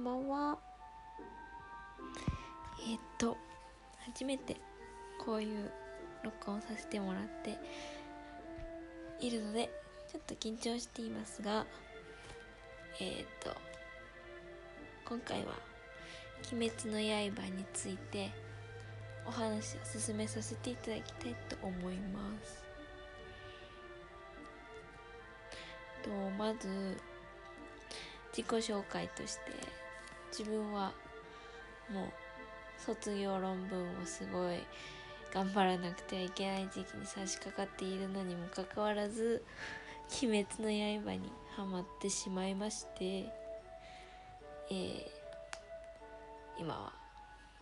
んばんは。えー、っと初めてこういう録音させてもらっているのでちょっと緊張していますがえー、っと今回は「鬼滅の刃」についてお話を進めさせていただきたいと思います。とまず自己紹介として自分はもう卒業論文をすごい頑張らなくてはいけない時期に差し掛かっているのにもかかわらず「鬼滅の刃」にはまってしまいまして、えー、今は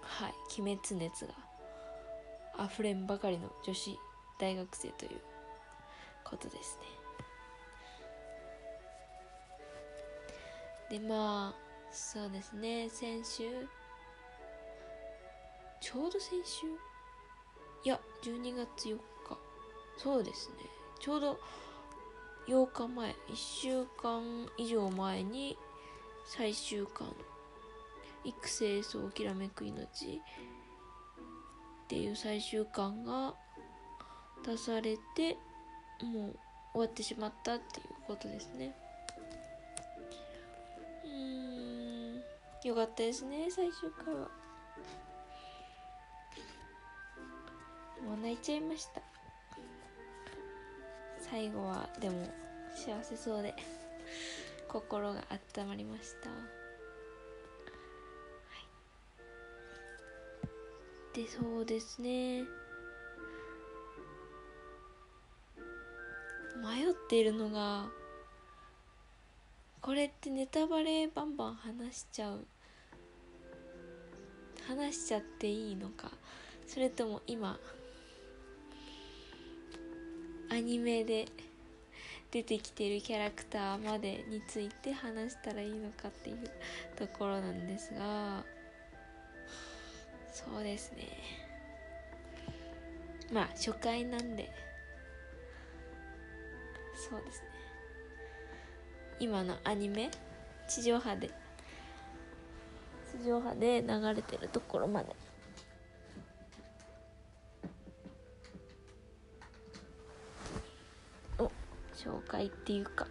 はい鬼滅熱が溢れんばかりの女子大学生ということですね。でまあそうですね。先週？ちょうど先週？いや12月4日そうですね。ちょうど8日前。1週間以上前に最終巻「育成層きらめく命」っていう最終巻が出されてもう終わってしまったっていうことですね。よかったですね最終回はもう泣いちゃいました。最後はでも幸せそうで心が温まりました。はい。でそうですね。迷っているのがこれってネタバレバンバン話しちゃう話しちゃっていいのか。それとも今アニメで出てきてるキャラクターまでについて話したらいいのかっていうところなんですがそうですね。まあ初回なんで。そうですね。今のアニメ？地上波で。地上波で流れてるところまで。お紹介っていうか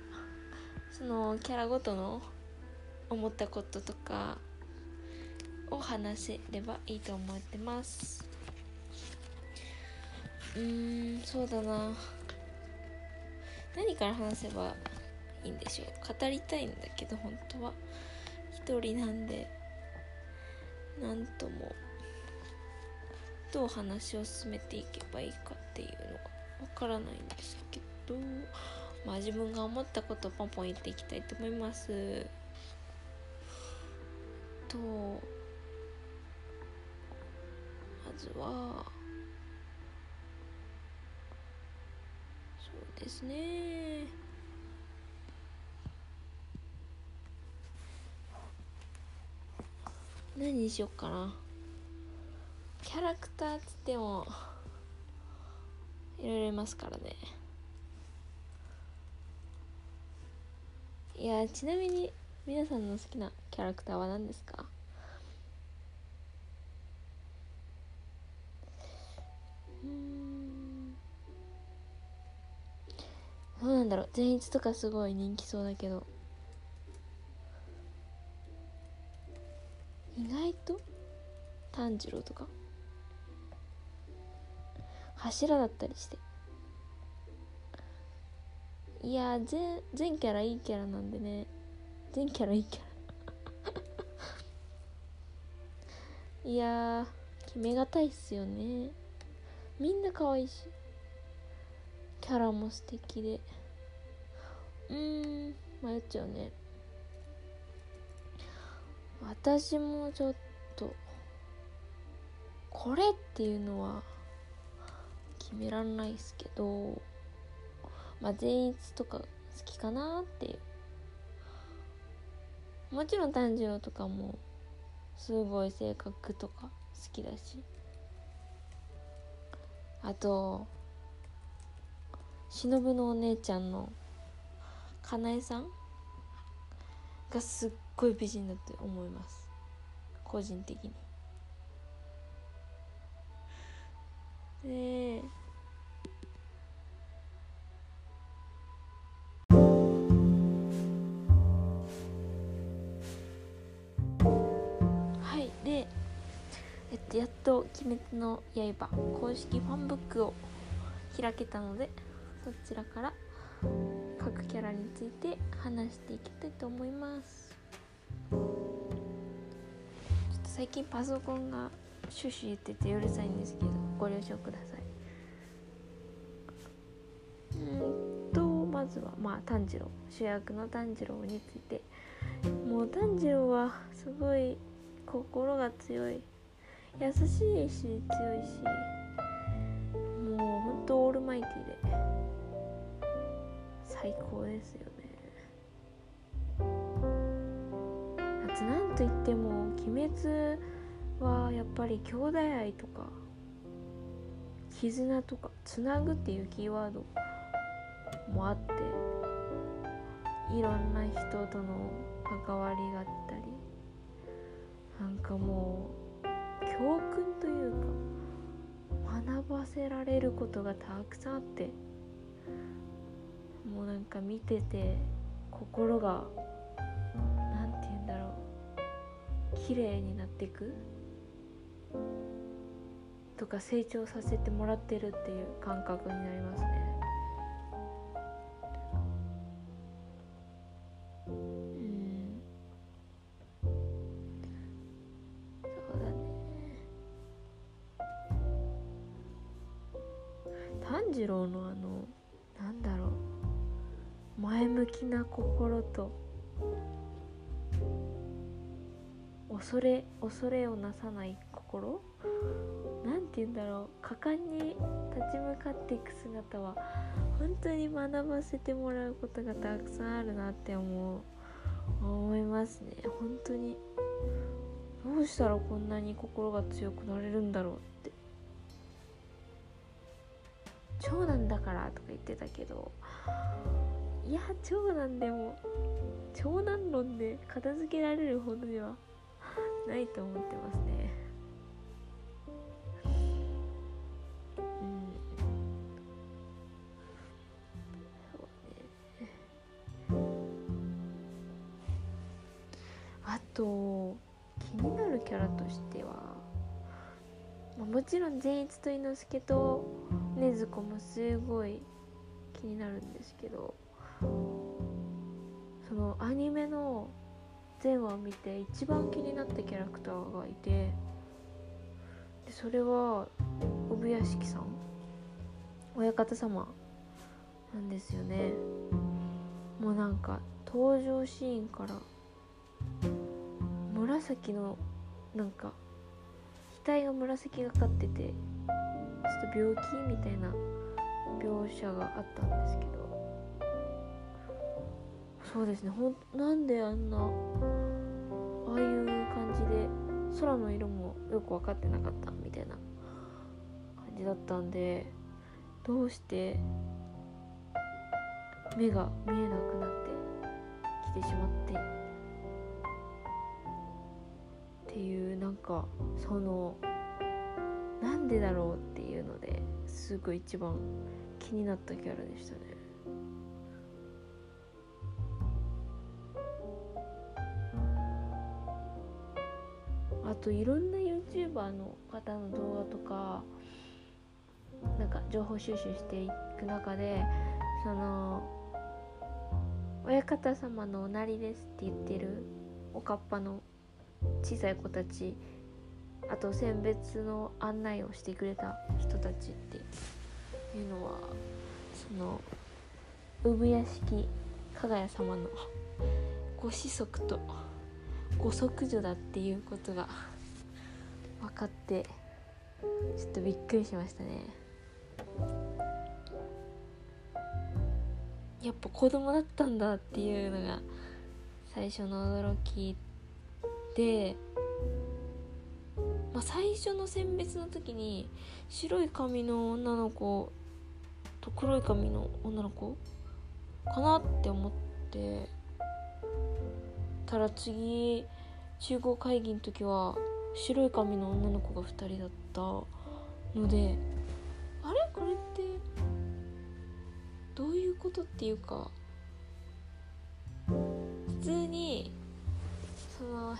そのキャラごとの思ったこととかを話せればいいと思ってます。うーんそうだな。何から話せばいいんでしょう。語りたいんだけど本当は。一人なんで。何ともどう話を進めていけばいいかっていうのがわからないんですけどまあ自分が思ったことをポンポン言っていきたいと思います。とまずはそうですね。何にしよっかな。キャラクターっつってもいろいろいますからね。いやちなみに皆さんの好きなキャラクターは何ですか？うん。どうなんだろう。善逸とかすごい人気そうだけど。と炭治郎とか？柱だったりして。いや全全キャラいいキャラなんでね。全キャラいいキャラ。いや決めがたいっすよね。みんな可愛いし。キャラも素敵で。うーん迷っちゃうね。私もちょっとこれっていうのは決めらんないですけどまあ善逸とか好きかなっていう。もちろん炭治郎とかもすごい性格とか好きだし。あと忍のお姉ちゃんのかなえさんがすっごい美人だって思います。個人的に。ではいでえっとやっと「鬼滅の刃」公式ファンブックを開けたのでそちらから各キャラについて話していきたいと思います。最近パソコンがシュシュ言っててうるさいんですけどご了承ください。うんとまずはまあ炭治郎主役の炭治郎についてもう炭治郎はすごい心が強い。優しいし強いしもうほんとオールマイティで。最高ですよね。あとなんといっても「鬼滅」はやっぱり兄弟愛とか絆とかつなぐっていうキーワードもあっていろんな人との関わりがあったりなんかもう教訓というか学ばせられることがたくさんあってもうなんか見てて心が綺麗になっていく？とか成長させてもらってるっていう感覚になりますね。うん。そうだね。炭治郎のあのなんだろう。前向きな心と恐れ恐れをなさない心。なんて言うんだろう。果敢に立ち向かっていく姿は本当に学ばせてもらうことがたくさんあるなって思う。思いますね。本当に。どうしたらこんなに心が強くなれるんだろうって。長男だからとか言ってたけど。いや長男でも長男論で片付けられるほどではないと思ってますね。うん。そうねあと気になるキャラとしてはもちろん善逸と猪之助と禰豆子もすごい気になるんですけどそのアニメの全話を見て一番気になったキャラクターがいてでそれは産屋敷さん。親方様。なんですよね。もうなんか登場シーンから紫のなんか額が紫がかっててちょっと病気みたいな描写があったんですけど。そうですね。ほんなんであんなああいう感じで空の色もよく分かってなかったみたいな感じだったんでどうして目が見えなくなってきてしまってっていうなんかそのなんでだろうっていうのですごい一番気になったキャラでしたね。といろんな YouTuber の方の動画とかなんか情報収集していく中でその親方様のおなりですって言ってるおかっぱの小さい子たちあと選別の案内をしてくれた人たちっていうのはその産屋敷加賀谷様のご子息とご息女だっていうことが分かってちょっとびっくりしましたね。やっぱ子供だったんだっていうのが最初の驚きで、まあ、最初の選別の時に白い髪の女の子と黒い髪の女の子かなって思ってたら次集合会議の時は白い髪の女の子が2人だったのであれ？これってどういうことっていうか普通にその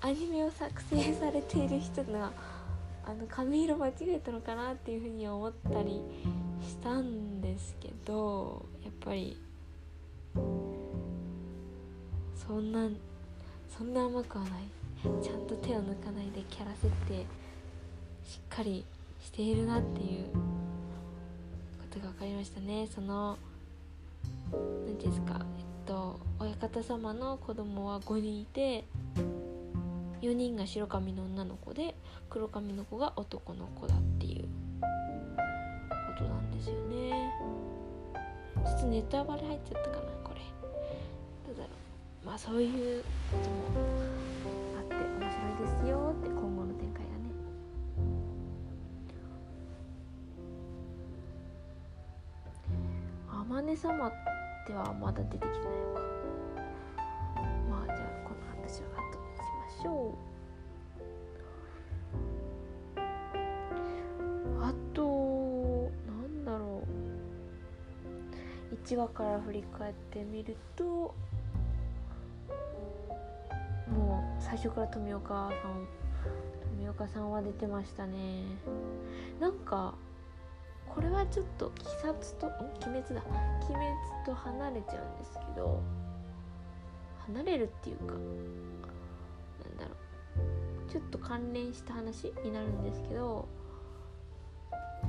アニメを作成されている人があの髪色間違えたのかなっていうふうに思ったりしたんですけどやっぱりそんなそんな甘くはない。ちゃんと手を抜かないでキャラ設定しっかりしているなっていうことが分かりましたね。その何ですか。えっと親方様の子供は5人いて4人が白髪の女の子で黒髪の子が男の子だっていう。ことなんですよね。ちょっとネタバレ入っちゃったかなこれ。どうだろう。まあそういうこともあって面白いですよって今後の展開がね。天音様ってはまだ出てきてないのか。まあじゃあこの話は後にしましょう。あとなんだろう。1話から振り返ってみると最初から富岡さん富岡さんは出てましたね。なんかこれはちょっと鬼殺と鬼滅だ。鬼滅と離れちゃうんですけど離れるっていうかなんだろう。ちょっと関連した話になるんですけど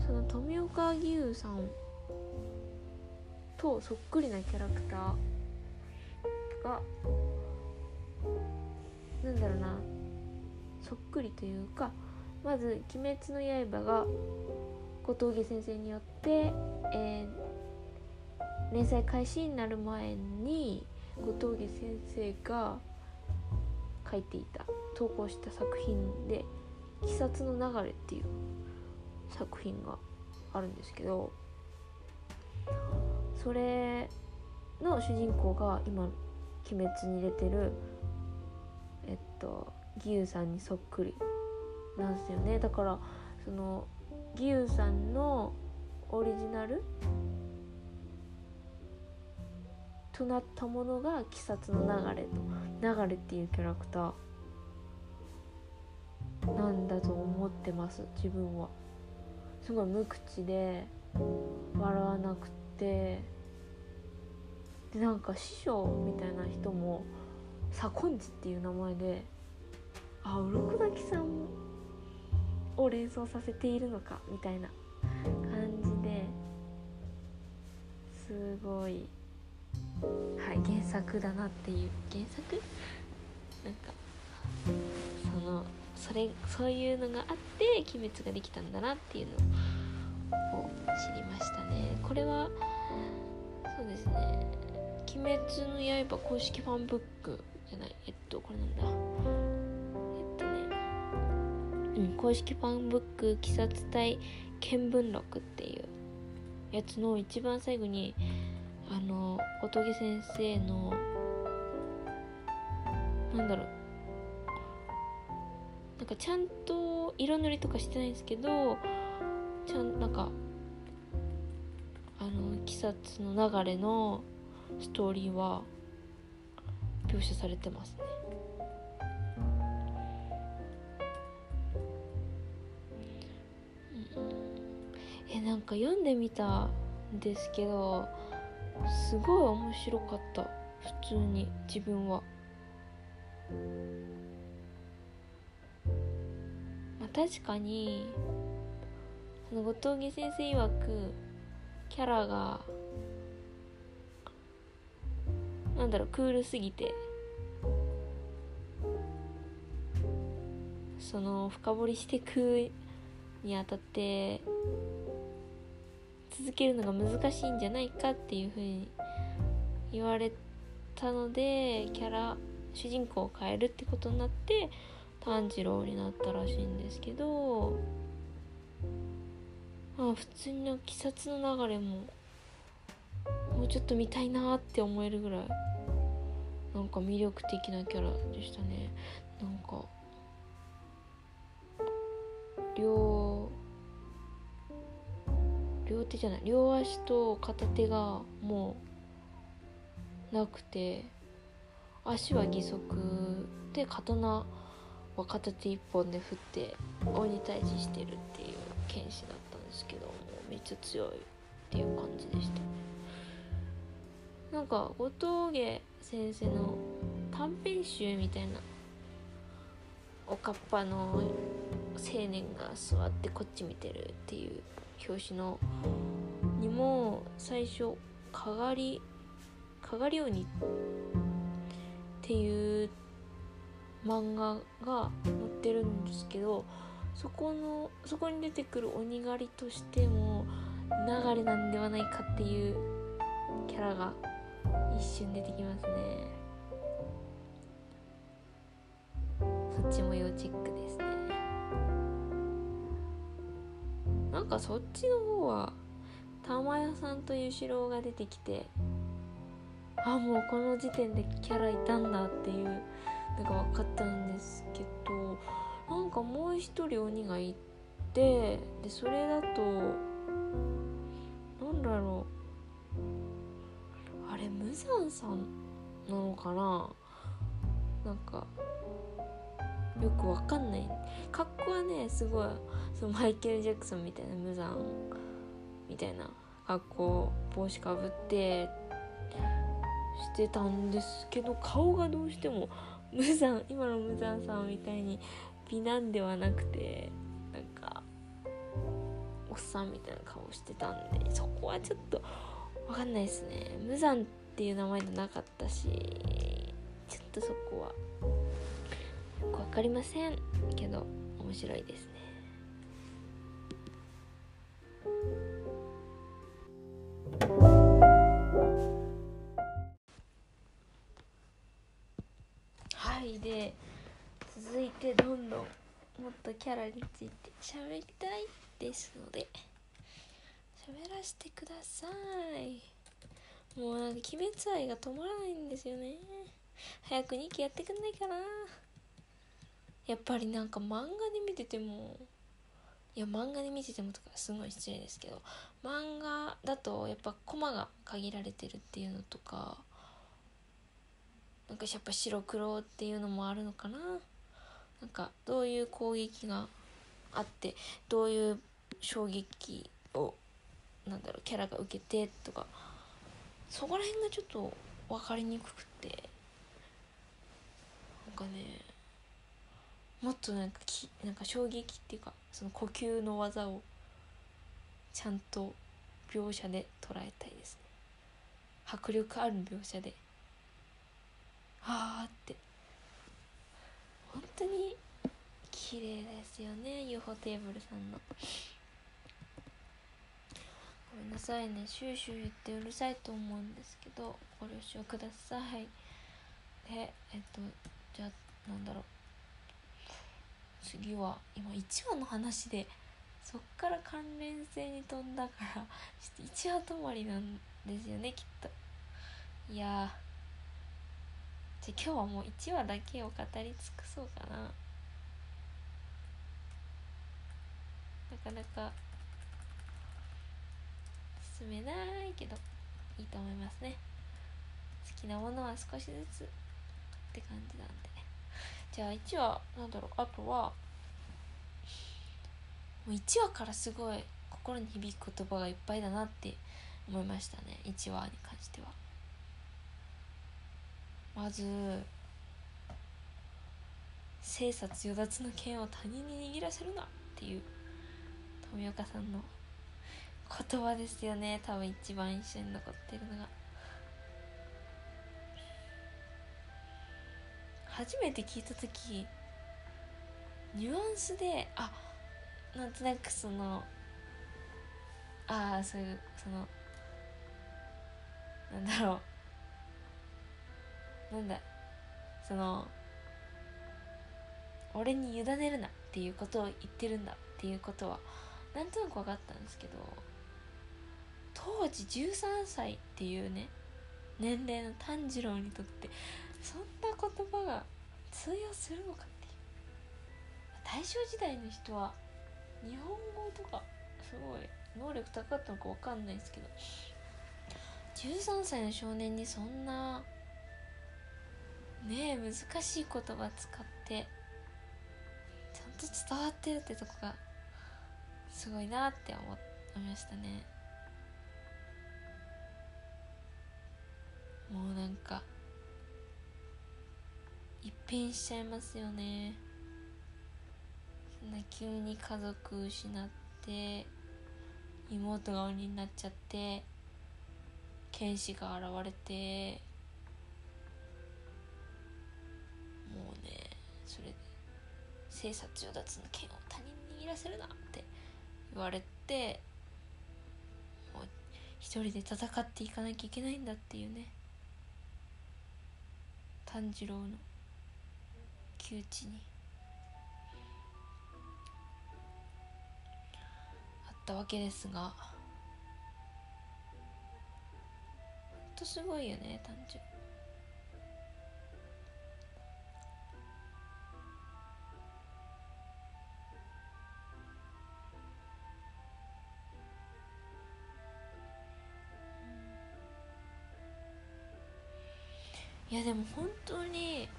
その富岡義勇さんとそっくりなキャラクターがなんだろうな。そっくりというかまず「鬼滅の刃」が後藤家先生によって、えー連載開始になる前に後藤家先生が書いていた投稿した作品で「鬼殺の流れ」っていう作品があるんですけどそれの主人公が今「鬼滅」に出てるえっと義勇さんにそっくりなんですよね。だからその義勇さんのオリジナルとなったものが鬼殺の流れと流れっていうキャラクターなんだと思ってます自分は。すごい無口で笑わなくてでなんか師匠みたいな人も左近次っていう名前であ鱗滝さんを連想させているのかみたいな感じですごいはい原作だなっていう。原作？なんかそのそれそういうのがあって「鬼滅」ができたんだなっていうのを知りましたね。これはそうですね「鬼滅の刃」公式ファンブックゃない。えっとこれなんだ。えっとね。うん公式ファンブック「鬼殺隊見聞録」っていうやつの一番最後にあの小峠先生のなんだろう。なんかちゃんと色塗りとかしてないんですけどちゃんなんかあの鬼殺の流れのストーリーは描写されてますね。うんえなんか読んでみたんですけどすごい面白かった。普通に自分は。まあ確かにその後藤先生曰くキャラがなんだろうクールすぎてその深掘りしていくにあたって続けるのが難しいんじゃないかっていうふうに言われたのでキャラ主人公を変えるってことになって炭治郎になったらしいんですけどまあ普通の鬼殺の流れももうちょっと見たいなって思えるぐらいなんか魅力的なキャラでしたね。なんか両両手じゃない両足と片手がもうなくて足は義足で刀は片手一本で振って鬼退治してるっていう剣士だったんですけどもめっちゃ強いっていう感じでした。なんか後藤家先生の短編集みたいなおかっぱの青年が座ってこっち見てるっていう表紙のにも最初「かがり」「かがり鬼」っていう漫画が載ってるんですけどそこのそこに出てくる鬼狩りとしても流れなんではないかっていうキャラが一瞬出てきますね。そっちも要チェックですね。なんかそっちの方は玉屋さんとゆしろうが出てきてあもうこの時点でキャラいたんだっていうのが分かったんですけどなんかもう一人鬼がいてでそれだとなんだろう。あれ無惨さんなのかな。なんかよくわかんない。格好はねすごいそマイケル・ジャクソンみたいな無惨みたいな格好帽子かぶってしてたんですけど顔がどうしても無惨今の無惨さんみたいに美男ではなくてなんかおっさんみたいな顔してたんでそこはちょっと分かんないですね無惨っていう名前じゃなかったしちょっとそこはよく分かりませんけど面白いですね続いてどんどんもっとキャラについて喋りたいですので喋らせてください。もうなんか鬼滅愛が止まらないんですよね。早く2期やってくんないかな。やっぱりなんか漫画で見ててもいや漫画で見ててもとかすごい失礼ですけど漫画だとやっぱコマが限られてるっていうのとかなんかやっぱ白黒っていうのもあるのかな。なんかどういう攻撃があってどういう衝撃をなんだろうキャラが受けてとかそこら辺がちょっと分かりにくくてなんかねもっとなんかきなんか衝撃っていうかその呼吸の技をちゃんと描写で捉えたいですね。迫力ある描写であーって本当に綺麗ですよね UFO テーブルさんの。ごめんなさいねシューシュー言ってうるさいと思うんですけどご了承ください。でえっとじゃあなんだろう。次は今1話の話でそっから関連性に飛んだから1話止まりなんですよねきっと。いやー。じゃ今日はもう1話だけを語り尽くそうかな。なかなか進めないけどいいと思いますね。好きなものは少しずつって感じなんで。じゃあ1話なんだろう。あとはもう1話からすごい心に響く言葉がいっぱいだなって思いましたね。1話に関しては。まず生殺与奪の剣を他人に握らせるなっていう富岡さんの言葉ですよね。多分一番印象に残ってるのが。初めて聞いた時ニュアンスであなんとなくそのああそういうそのなんだろう。なんだ。その俺に委ねるなっていうことを言ってるんだっていうことはなんとなく分かったんですけど当時13歳っていうね年齢の炭治郎にとってそんな言葉が通用するのかっていう。大正時代の人は日本語とかすごい能力高かったのか分かんないですけど13歳の少年にそんなねえ難しい言葉使ってちゃんと伝わってるってとこがすごいなって思いましたね。もうなんか一変しちゃいますよね。そんな急に家族失って妹が鬼になっちゃって剣士が現れて生殺与奪の剣を他人に握らせるなって言われてもう一人で戦っていかなきゃいけないんだっていうね。炭治郎の窮地にあったわけですがほんとすごいよね炭治郎。いやでも本当に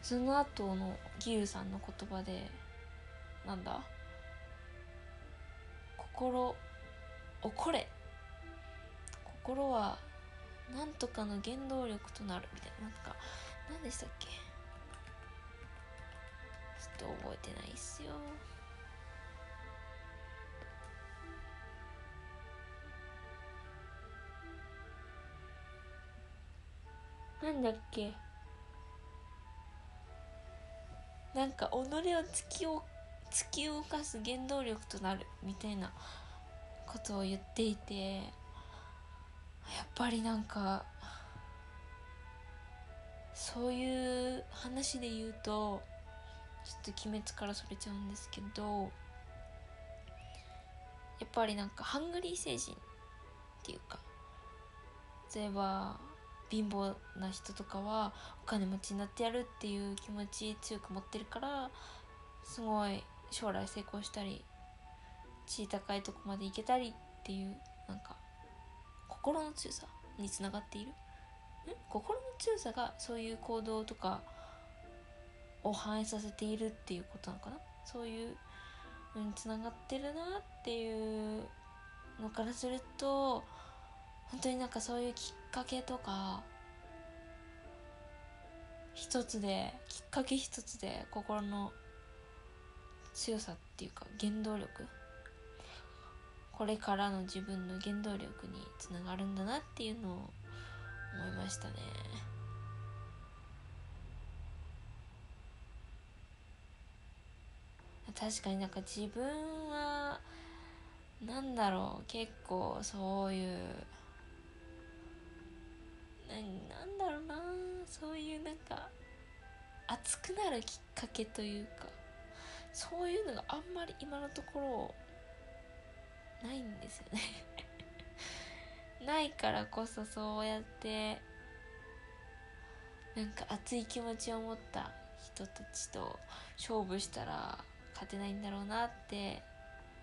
その後の義勇さんの言葉でなんだ？心怒れ。心はなんとかの原動力となる。みたいな。なんか何でしたっけ？ちょっと覚えてないっすよ。なんだっけ？なんか己を突きを突き動かす原動力となるみたいなことを言っていてやっぱりなんかそういう話で言うとちょっと鬼滅からそれちゃうんですけどやっぱりなんかハングリー精神っていうか例えば貧乏な人とかはお金持ちになってやるっていう気持ち強く持ってるからすごい将来成功したり地位高いとこまで行けたりっていうなんか心の強さにつながっている。ん？心の強さがそういう行動とかを反映させているっていうことなのかな？そういうのにつながってるなっていうのからすると本当になんかそういうきっかけとか一つできっかけ一つで心の強さっていうか原動力。これからの自分の原動力につながるんだなっていうのを思いましたね。確かになんか自分はなんだろう結構そういうなんだろうな。そういうなんか熱くなるきっかけというかそういうのがあんまり今のところないんですよね。ないからこそそうやってなんか熱い気持ちを持った人たちと勝負したら勝てないんだろうなって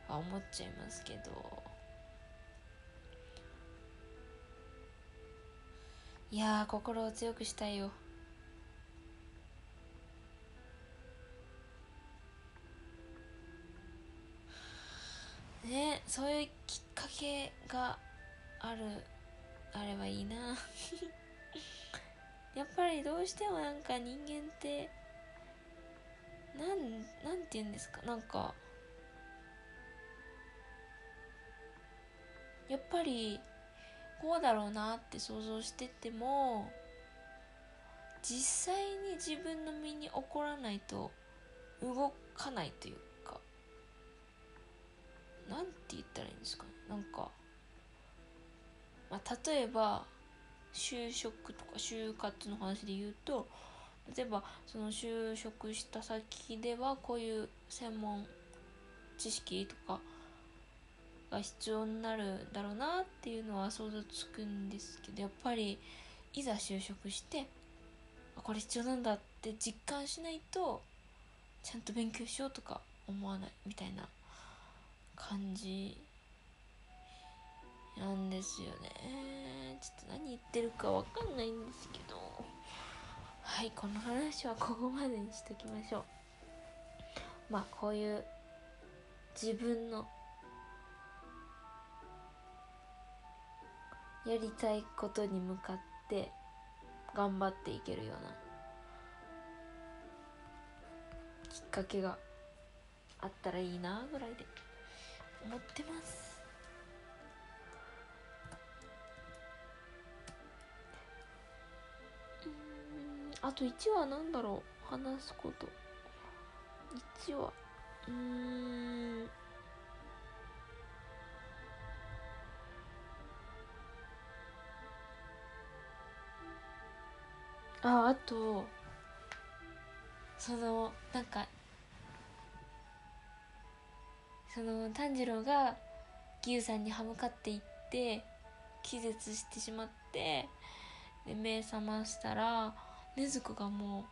思っちゃいますけど。いや心を強くしたいよ。ねそういうきっかけがあるあればいいな。やっぱりどうしてもなんか人間ってなんなんて言うんですか？なんかやっぱりこうだろうなって想像してても実際に自分の身に起こらないと動かないというかなんて言ったらいいんですかね。なんか、まあ、例えば就職とか就活の話で言うと例えばその就職した先ではこういう専門知識とかが必要になるだろうなっていうのは想像つくんですけどやっぱりいざ就職してこれ必要なんだって実感しないとちゃんと勉強しようとか思わないみたいな感じなんですよね。ちょっと何言ってるかわかんないんですけど。はいこの話はここまでにしときましょう。まあこういう自分のやりたいことに向かって頑張っていけるようなきっかけがあったらいいなぐらいで思ってます。うんあと1話なんだろう。話すこと。1話。うん。ああとそのなんかその炭治郎が義勇さんに歯向かっていって気絶してしまってで目覚ましたら禰豆子がも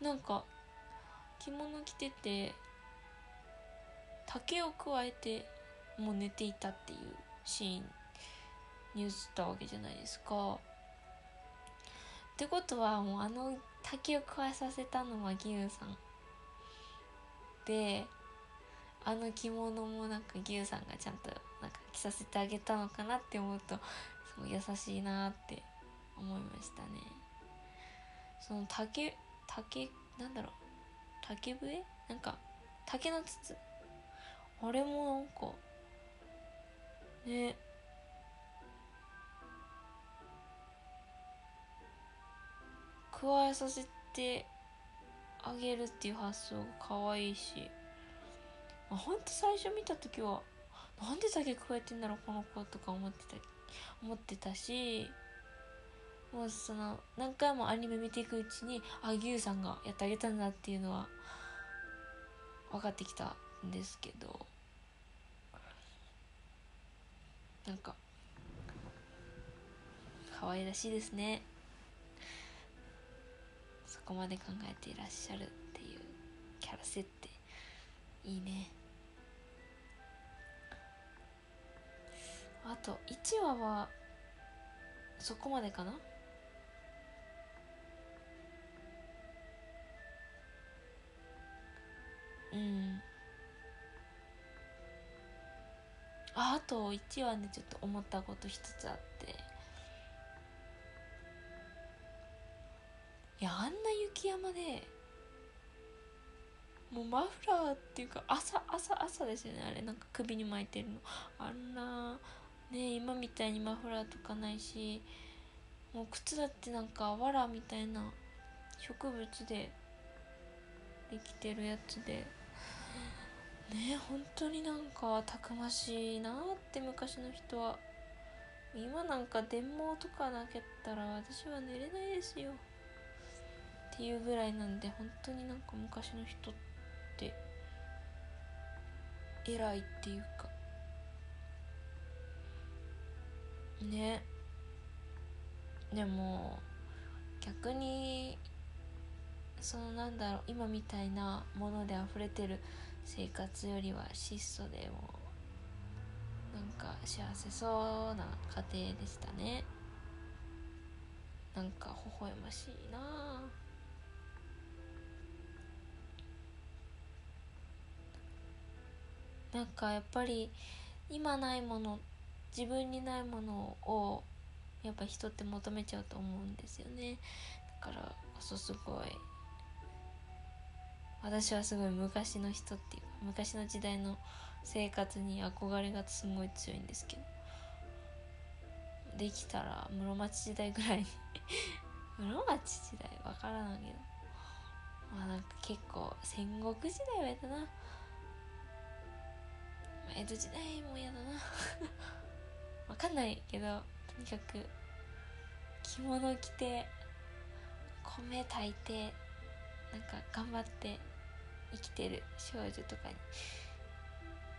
うなんか着物着てて竹を加えてもう寝ていたっていうシーンに映ったわけじゃないですか。ってことはもうあの竹を加えさせたのは義勇さん。であの着物もなんか義勇さんがちゃんとなんか着させてあげたのかなって思うとすごい優しいなって思いましたね。その竹竹なんだろう。竹笛？なんか竹の筒？あれもなんかね。加えさせてあげるっていう発想が可愛いし。まあほんと最初見た時はなんで酒加えてんだろうこの子とか思ってた思ってたしもうその何回もアニメ見ていくうちにあ牛さんがやってあげたんだっていうのは分かってきたんですけど。なんか可愛らしいですね。こまで考えていらっしゃるっていうキャラ設定。いいね。あと1話はそこまでかな？うん。ああと1話でちょっと思ったこと一つあって。いやあんな雪山でもうマフラーっていうか朝朝朝ですよねあれ。なんか首に巻いてるの。あんなね今みたいにマフラーとかないしもう靴だってなんか藁みたいな植物でできてるやつで。ね本当になんかたくましいなって昔の人は。今なんか電毛とかなけったら私は寝れないですよ。っていうぐらいなんで本当になんか昔の人って偉いっていうか。ね。でも逆にそのなんだろう今みたいなもので溢れてる生活よりは質素でもなんか幸せそうな家庭でしたね。なんか微笑ましいなあなんかやっぱり今ないもの自分にないものをやっぱ人って求めちゃうと思うんですよね。だからこそすごい私はすごい昔の人っていうか昔の時代の生活に憧れがすごい強いんですけどできたら室町時代ぐらいに 室町時代？わからないけど。まあなんか結構戦国時代はやだな。江戸時代も嫌だな。わかんないけどとにかく着物着て米炊いてなんか頑張って生きてる少女とかに。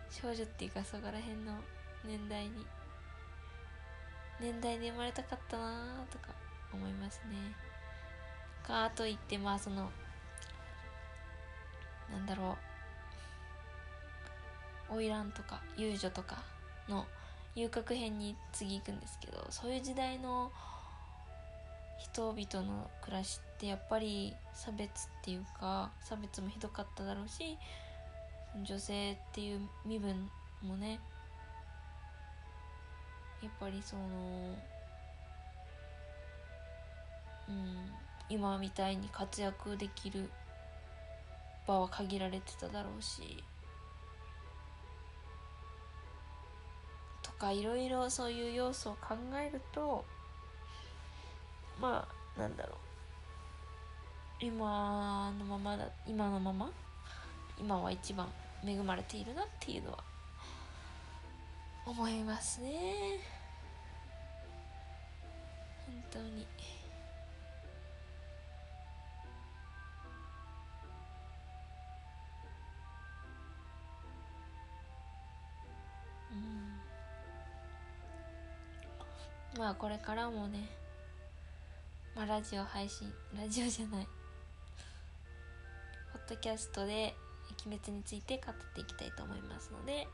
少女っていうかそこら辺の年代に。年代で生まれたかったなとか思いますね。かといってまあそのなんだろう。花魁とか遊女とかの遊郭編に次行くんですけどそういう時代の人々の暮らしってやっぱり差別っていうか差別もひどかっただろうし女性っていう身分もねやっぱりそのうん今みたいに活躍できる場は限られてただろうしかいろいろそういう要素を考えるとまあなんだろう。今のままだ今のまま今は一番恵まれているなっていうのは思いますね。本当に。まあこれからもねまあラジオ配信ラジオじゃないポッドキャストで鬼滅について語っていきたいと思いますので、えっ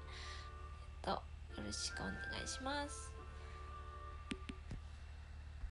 と、よろしくお願いします。